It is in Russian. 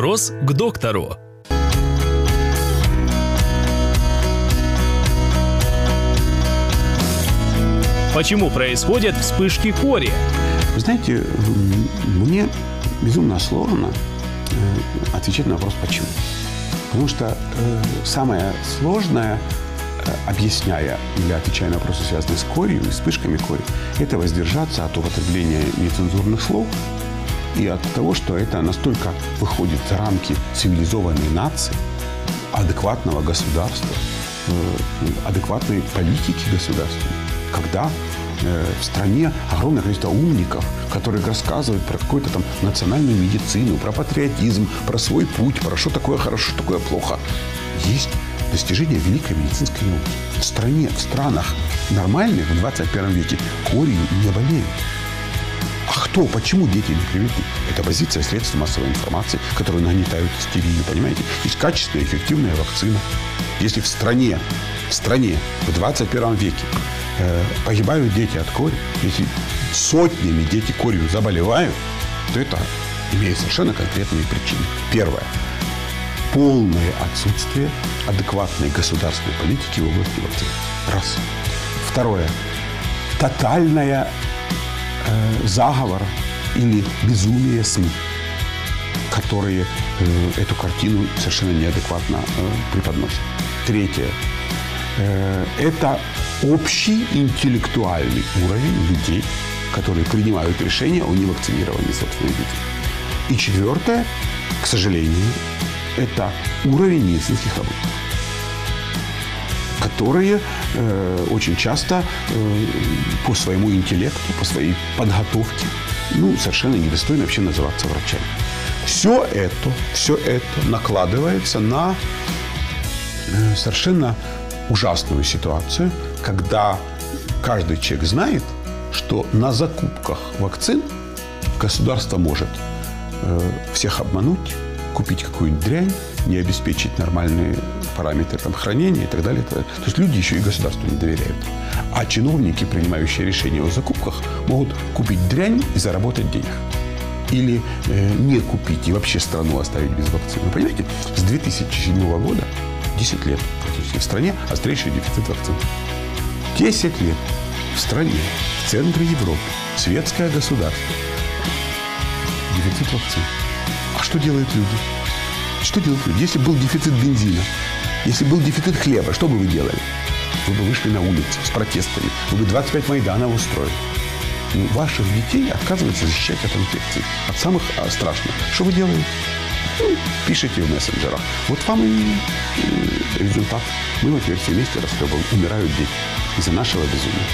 Вопрос к доктору. Почему происходят вспышки кори? Знаете, мне безумно сложно э, отвечать на вопрос «почему?». Потому что э, самое сложное, э, объясняя или отвечая на вопросы, связанные с корью и вспышками кори, это воздержаться от употребления нецензурных слов и от того, что это настолько выходит за рамки цивилизованной нации, адекватного государства, э, адекватной политики государственной, когда э, в стране огромное количество умников, которые рассказывают про какую-то там национальную медицину, про патриотизм, про свой путь, про что такое хорошо, что такое плохо. Есть достижения великой медицинской науки. В стране, в странах нормальных в 21 веке корью не болеют. А кто, почему дети не привиты? Это позиция средств массовой информации, которые нагнетают истерию, понимаете? Есть качественная, эффективная вакцина. Если в стране, в стране в 21 веке э, погибают дети от кори, если сотнями дети корью заболевают, то это имеет совершенно конкретные причины. Первое. Полное отсутствие адекватной государственной политики в области вакцин. Раз. Второе. Тотальная э, заговор или безумие СМИ, которые э, эту картину совершенно неадекватно э, преподносят. Третье. Э, это общий интеллектуальный уровень людей, которые принимают решения о невакцинировании собственных детей. И четвертое, к сожалению, это уровень медицинских работников которые э, очень часто э, по своему интеллекту, по своей подготовке, ну, совершенно недостойно вообще называться врачами. Все это, все это накладывается на э, совершенно ужасную ситуацию, когда каждый человек знает, что на закупках вакцин государство может э, всех обмануть, купить какую-нибудь дрянь, не обеспечить нормальные параметры там, хранения и так далее. То есть люди еще и государству не доверяют. А чиновники, принимающие решения о закупках, могут купить дрянь и заработать денег. Или э, не купить и вообще страну оставить без вакцины. Вы понимаете, с 2007 года, 10 лет практически, в стране острейший дефицит вакцин. 10 лет в стране, в центре Европы, светское государство, дефицит вакцин. Что делают люди? Что делают люди? Если был дефицит бензина, если был дефицит хлеба, что бы вы делали? Вы бы вышли на улицу с протестами. Вы бы 25 Майданов устроили. Ну, ваших детей отказываются защищать от инфекций. От самых а, страшных. Что вы делаете? Ну, пишите в мессенджерах. Вот вам и э, результат. Мы теперь все вместе расхлебываем. Умирают дети из-за нашего безумия.